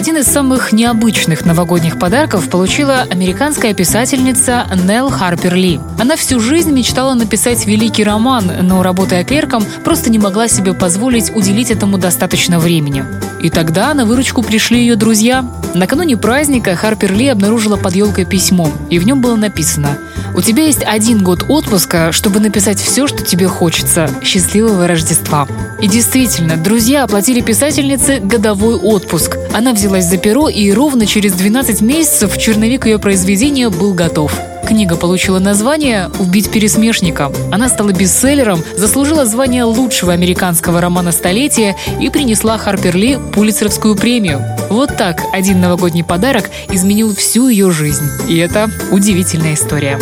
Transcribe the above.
Один из самых необычных новогодних подарков получила американская писательница Нелл Харпер Ли. Она всю жизнь мечтала написать великий роман, но, работая клерком, просто не могла себе позволить уделить этому достаточно времени. И тогда на выручку пришли ее друзья. Накануне праздника Харпер Ли обнаружила под елкой письмо, и в нем было написано «У тебя есть один год отпуска, чтобы написать все, что тебе хочется. Счастливого Рождества». И действительно, друзья оплатили писательнице годовой отпуск. Она взялась за перо, и ровно через 12 месяцев черновик ее произведения был готов. Книга получила название «Убить пересмешника». Она стала бестселлером, заслужила звание лучшего американского романа столетия и принесла Харпер Ли Пулицеровскую премию. Вот так один новогодний подарок изменил всю ее жизнь. И это удивительная история.